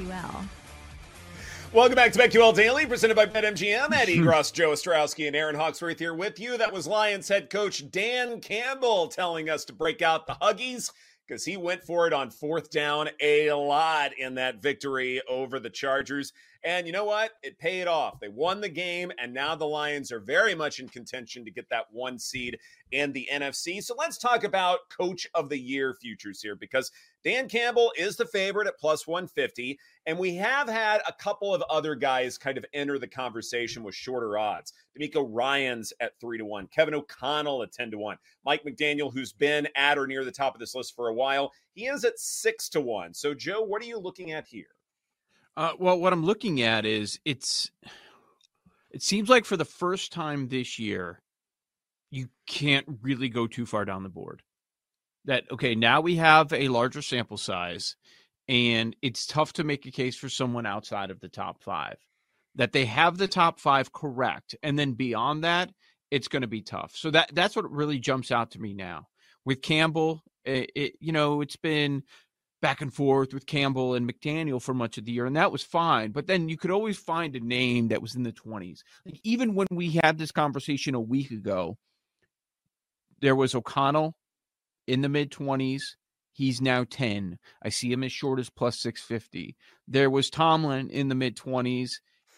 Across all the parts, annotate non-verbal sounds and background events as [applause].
MGM BetQL. Welcome back to BetQL Daily, presented by BetMGM. Eddie [laughs] Gross, Joe Ostrowski, and Erin Hawksworth here with you. That was Lions head coach Dan Campbell telling us to break out the Huggies because he went for it on fourth down a lot in that victory over the Chargers. And you know what? It paid off. They won the game, and now the Lions are very much in contention to get that one seed in the NFC. So let's talk about Coach of the Year futures here because Dan Campbell is the favorite at plus 150. And we have had a couple of other guys kind of enter the conversation with shorter odds. DeMeco Ryans at 3 to 1, Kevin O'Connell at 10 to 1, Mike McDaniel, who's been at or near the top of this list for a while, he is at 6 to 1. So, Joe, what are you looking at here? Uh, well, what I'm looking at is it's. It seems like for the first time this year, you can't really go too far down the board. That okay, now we have a larger sample size, and it's tough to make a case for someone outside of the top five. That they have the top five correct, and then beyond that, it's going to be tough. So that that's what really jumps out to me now with Campbell. It, it you know it's been back and forth with Campbell and McDaniel for much of the year, and that was fine. But then you could always find a name that was in the 20s. Like even when we had this conversation a week ago, there was O'Connell in the mid 20s. He's now 10. I see him as short as plus 650. There was Tomlin in the mid 20s,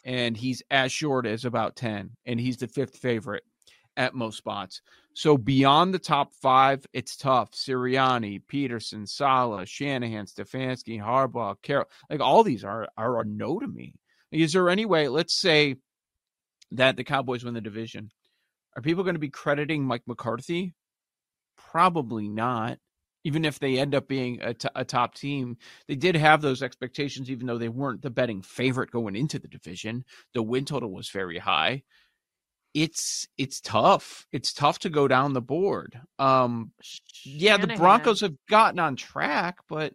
and he's as short as about 10, and he's the fifth favorite at most spots. So beyond the top five, it's tough. Sirianni, Pederson, Saleh, Shanahan, Stefanski, Harbaugh, Carroll, like all these are are a no to me. Is there any way? Let's say that the Cowboys win the division. Are people going to be crediting Mike McCarthy? Probably not. Even if they end up being a, t- a top team, they did have those expectations, even though they weren't the betting favorite going into the division. The win total was very high it's it's tough. It's tough to go down the board. Um yeah, the Broncos have gotten on track, but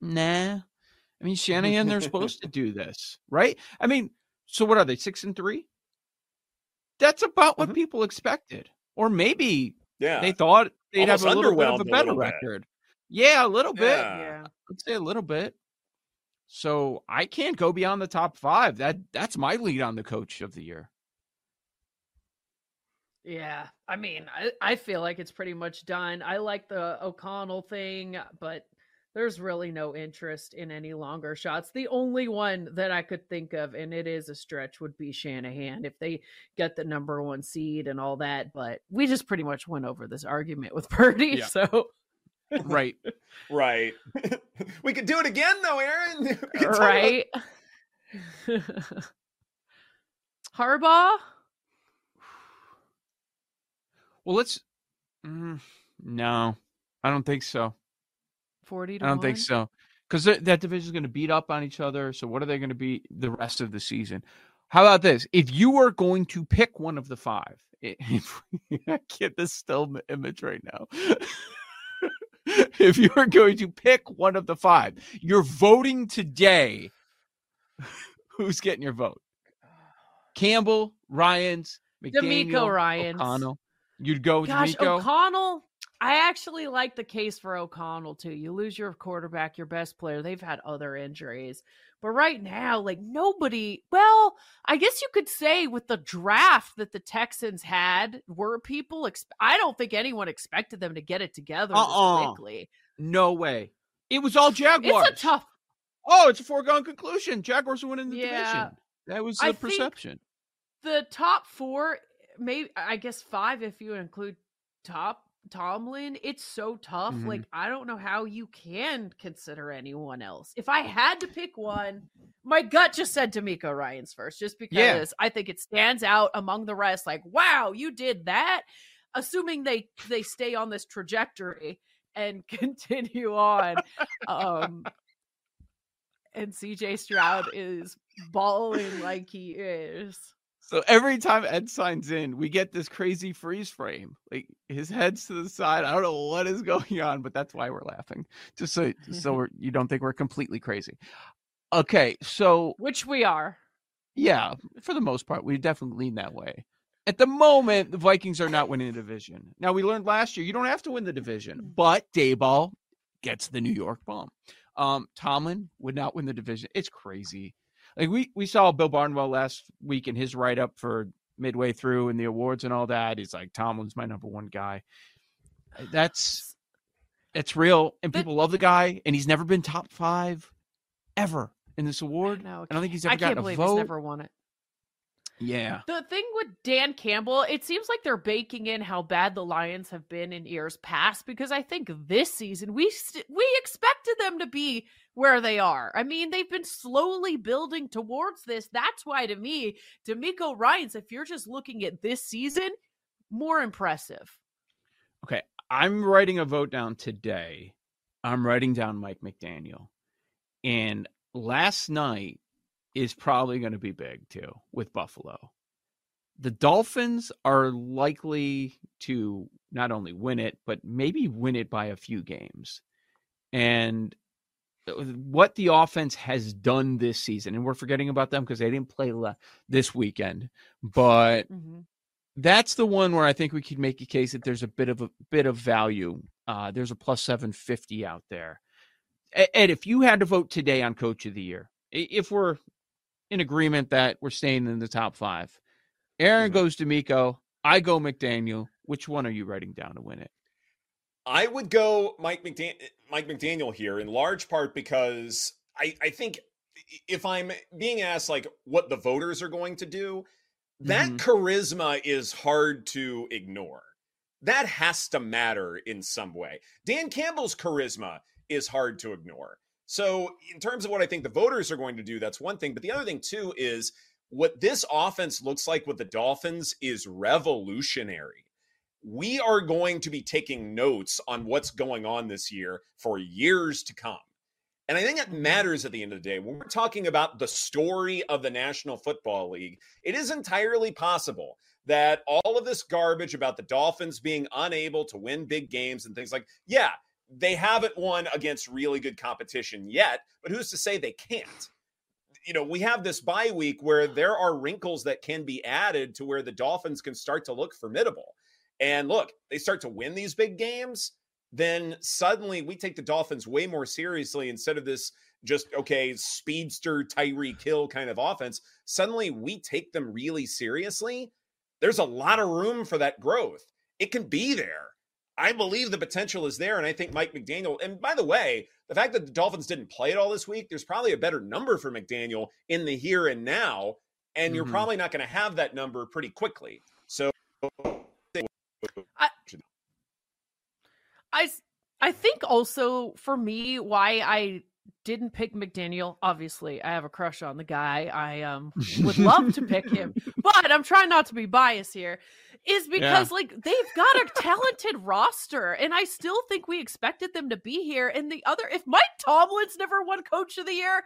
nah. I mean Shanahan, they're supposed to [laughs] do this, right? I mean, so what are they, six and three? That's about what mm-hmm. people expected. Or maybe yeah. they thought they'd Almost have a little bit of a better a record. Yeah, a little bit. Yeah. I'd say a little bit. So I can't go beyond the top five. That that's my lead on the coach of the year. Yeah, I mean, I, I feel like it's pretty much done. I like the O'Connell thing, but there's really no interest in any longer shots. The only one that I could think of, and it is a stretch, would be Shanahan if they get the number one seed and all that. But we just pretty much went over this argument with [laughs] Purdy. Yeah. So, right. Right. [laughs] we could do it again, though, Erin. [laughs] We could talk about- right. Harbaugh? Well, let's. Mm, no, I don't think so. 40 to I don't think so. Because th- that division is going to beat up on each other. So what are they going to be the rest of the season? How about this? If you were going to pick one of the five, [laughs] if, I get this still image right now. [laughs] if you're going to pick one of the five, you're voting today. [laughs] Who's getting your vote? Campbell, Ryans, McDaniel, DeMeco Ryans. O'Connell. You'd go with Gosh, DeMeco? O'Connell. I actually like the case for O'Connell too. You lose your quarterback, your best player. They've had other injuries. But right now, like nobody, well, I guess you could say with the draft that the Texans had, were people, ex- I don't think anyone expected them to get it together Uh-uh. quickly. No way. It was all Jaguars. It's a tough, Oh, it's a foregone conclusion. Jaguars are winning the Yeah. division. That was the I perception. the top four, maybe, I guess five if you include top Tomlin, it's so tough. Mhm. Like, I don't know how you can consider anyone else. If I had to pick one, my gut just said DeMeco Ryans first, just because Yeah. I think it stands out among the rest. Like, wow, you did that. Assuming they they stay on this trajectory and [laughs] continue on. um and CJ Stroud is balling like he is. So every time Ed signs in, we get this crazy freeze frame. Like his head's to the side. I don't know what is [laughs] going on, but that's why we're laughing. Just so so [laughs] we're, you don't think we're completely crazy. Okay, so Which we are. yeah, for the most part, we definitely lean that way. At the moment, the Vikings are not winning the division. Now we learned last year you don't have to win the division, but Daboll gets the New York bomb. Um, Tomlin would not win the division. It's crazy. Like we we saw Bill Barnwell last week in his write up for midway through and the awards and all that. He's like Tomlin's my number one guy. That's it's real, and But- people love the guy, and he's never been top five ever in this award. No, I don't think he's I ever can't gotten a believe vote. he's never won it. Yeah. The thing with Dan Campbell, it seems like they're baking in how bad the Lions have been in years past because I think this season we st- we expected them to be where they are. I mean, they've been slowly building towards this. That's why to me, DeMeco Ryans, if you're just looking at this season, more impressive. Okay, I'm writing a vote down today. I'm writing down Mike McDaniel. And last night is probably going to be big too with Buffalo. The Dolphins are likely to not only win it, but maybe win it by a few games. And uh, what the offense has done this season, and we're forgetting about them because they didn't play le- this weekend, but that's the one where I think we could make a case that there's a bit of a bit of value. Uh, there's a plus seven fifty out there. Ed, if you had to vote today on Coach of the Year, if we're in agreement that we're staying in the top five, Erin Mhm. goes to Miko, I go McDaniel. Which one are you writing down to win it? I would go Mike McDan- Mike McDaniel here in large part because I, I think if I'm being asked like what the voters are going to do, that Mhm. charisma is hard to ignore. That has to matter in some way. Dan Campbell's charisma is hard to ignore. So, in terms of what I think the voters are going to do, that's one thing. But the other thing, too, is what this offense looks like with the Dolphins is revolutionary we are going to be taking notes on what's going on this year for years to come. And I think that mm-hmm. matters at the end of the day. When we're talking about the story of the National Football League, it is entirely possible that all of this garbage about the Dolphins being unable to win big games and things like, yeah, they haven't won against really good competition yet, but who's to say they can't? You know, we have this bye week where there are wrinkles that can be added to where the Dolphins can start to look formidable. And look, they start to win these big games, then suddenly we take the Dolphins way more seriously instead of this just okay, speedster Tyreek Hill kind of offense. Suddenly we take them really seriously. There's a lot of room for that growth. It can be there. I believe the potential is there. And I think Mike McDaniel, and by the way, the fact that the Dolphins didn't play it all this week, there's probably a better number for McDaniel in the here and now. And mm-hmm. you're probably not going to have that number pretty quickly. So I, I, I think also for me, why I didn't pick McDaniel. Obviously, I have a crush on the guy. I um would love to pick him, [laughs] but I'm trying not to be biased here. Is because yeah. like they've got a talented roster, and I still think we expected them to be here. And the other, if Mike Tomlin's never won Coach of the Year,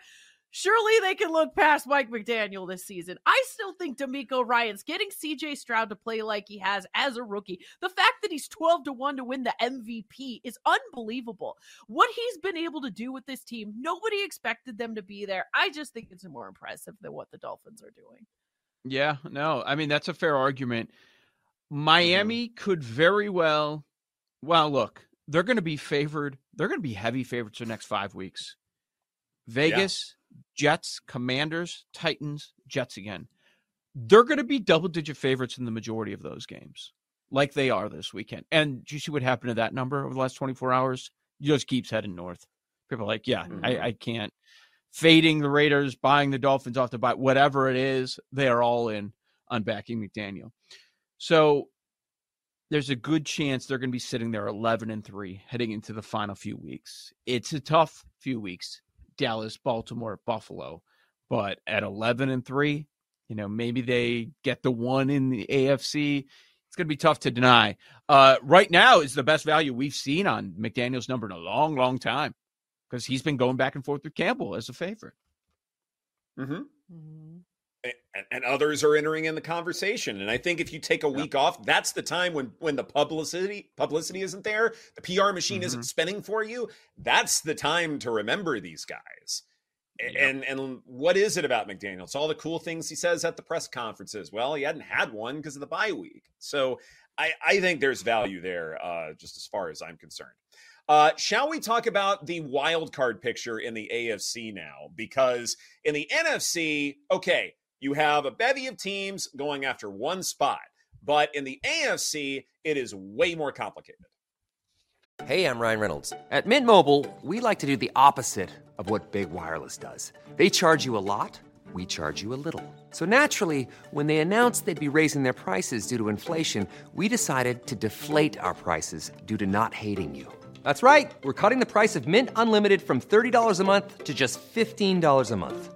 surely they can look past Mike McDaniel this season. I still think DeMeco Ryans getting CJ Stroud to play like he has as a rookie. The fact that he's 12 to 1 to win the MVP is unbelievable. What he's been able to do with this team, nobody expected them to be there. I just think it's more impressive than what the Dolphins are doing. Yeah, no, I mean, that's a fair argument. Miami mm-hmm. could very well, well, look, they're going to be favored. They're going to be heavy favorites the next five weeks. Vegas, Jets, Commanders, Titans, Jets again. They're going to be double digit favorites in the majority of those games, like they are this weekend. And do you see what happened to that number over the last 24 hours? It just keeps heading north. People are like, yeah, mm-hmm. I, I can't. Fading the Raiders, buying the Dolphins off the bye, whatever it is, they are all in on backing McDaniel. So there's a good chance they're going to be sitting there 11 and 3 heading into the final few weeks. It's a tough few weeks Dallas, Baltimore, Buffalo. But at 11 and 3, you know, maybe they get the one in the AFC. It's going to be tough to deny. Uh, right now is the best value we've seen on McDaniel's number in a long, long time because he's been going back and forth with Campbell as a favorite. Mm-hmm. Mm-hmm. And, and, others are entering in the conversation. And I think if you take a week off, that's the time when when the publicity publicity isn't there, the PR machine mm-hmm. isn't spinning for you. That's the time to remember these guys. And and what is it about McDaniel? It's all the cool things he says at the press conferences. Well, he hadn't had one because of the bye week. So I, I think there's value there, uh, just as far as I'm concerned. Uh, shall we talk about the wild card picture in the AFC now? Because in the NFC, okay, you have a bevy of teams going after one spot. But in the AFC, it is way more complicated. Hey, I'm Ryan Reynolds. At Mint Mobile, we like to do the opposite of what Big Wireless does. They charge you a lot, we charge you a little. So naturally, when they announced they'd be raising their prices due to inflation, we decided to deflate our prices due to not hating you. That's right. We're cutting the price of Mint Unlimited from $30 a month to just $15 a month.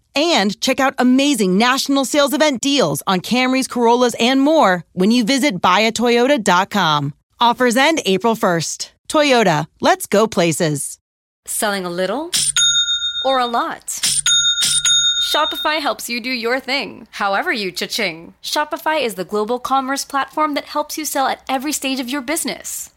and check out amazing national sales event deals on Camrys, Corollas, and more when you visit buyatoyota.com. Offers end April 1st. Toyota, let's go places. Selling a little or a lot? Shopify helps you do your thing, however you cha-ching. Shopify is the global commerce platform that helps you sell at every stage of your business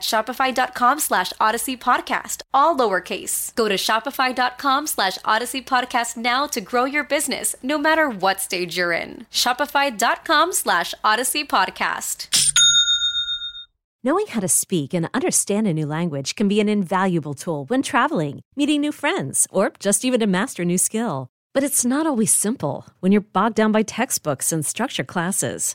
shopify.com slash odyssey podcast, all lowercase. Go to shopify.com slash odyssey podcast now to grow your business, no matter what stage you're in. Shopify.com slash odyssey podcast. Knowing how to speak and understand a new language can be an invaluable tool when traveling, meeting new friends, or just even to master a new skill. But it's not always simple when you're bogged down by textbooks and structure classes.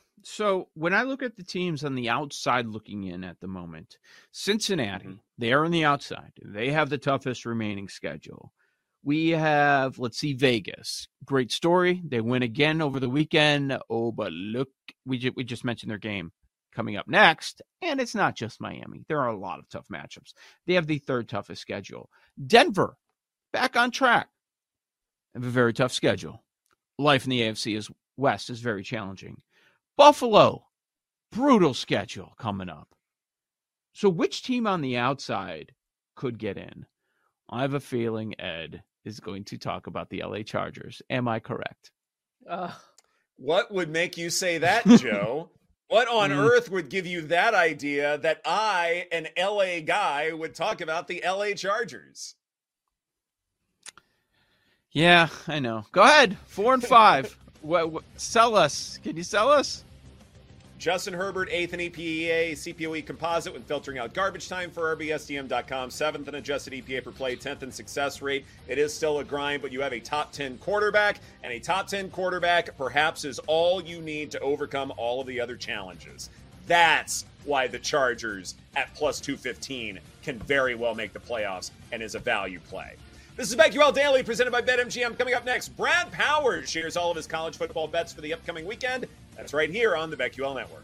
So when I look at the teams on the outside looking in at the moment, mm-hmm. Cincinnati, they are on the outside. They have the toughest remaining schedule. We have, let's see, Vegas. Great story. They win again over the weekend. Oh, but look, we, ju- we just mentioned their game coming up next. And it's not just Miami. There are a lot of tough matchups. They have the third toughest schedule. Denver, back on track. Have a very tough schedule. Life in the AFC is West is very challenging. Buffalo, brutal schedule coming up. So, which team on the outside could get in? I have a feeling Ed is going to talk about the LA Chargers. Am I correct? Ugh. What would make you say that, [laughs] Joe? what on Mm. earth would give you that idea that I, an LA guy, would talk about the LA Chargers? Yeah, I know. Go ahead. Four and five. [laughs] what, what, sell us. Can you sell us? Justin Herbert, eighth in EPA, CPOE composite when filtering out garbage time for RBSDM.com, seventh in adjusted EPA per play, 10th in success rate. It is still a grind, but you have a top 10 quarterback, and a top 10 quarterback perhaps is all you need to overcome all of the other challenges. That's why the Chargers at plus 215 can very well make the playoffs and is a value play. This is BetQL Daily presented by BetMGM. Coming up next, Brad Powers shares all of his college football bets for the upcoming weekend. That's right here on the BetQL Network.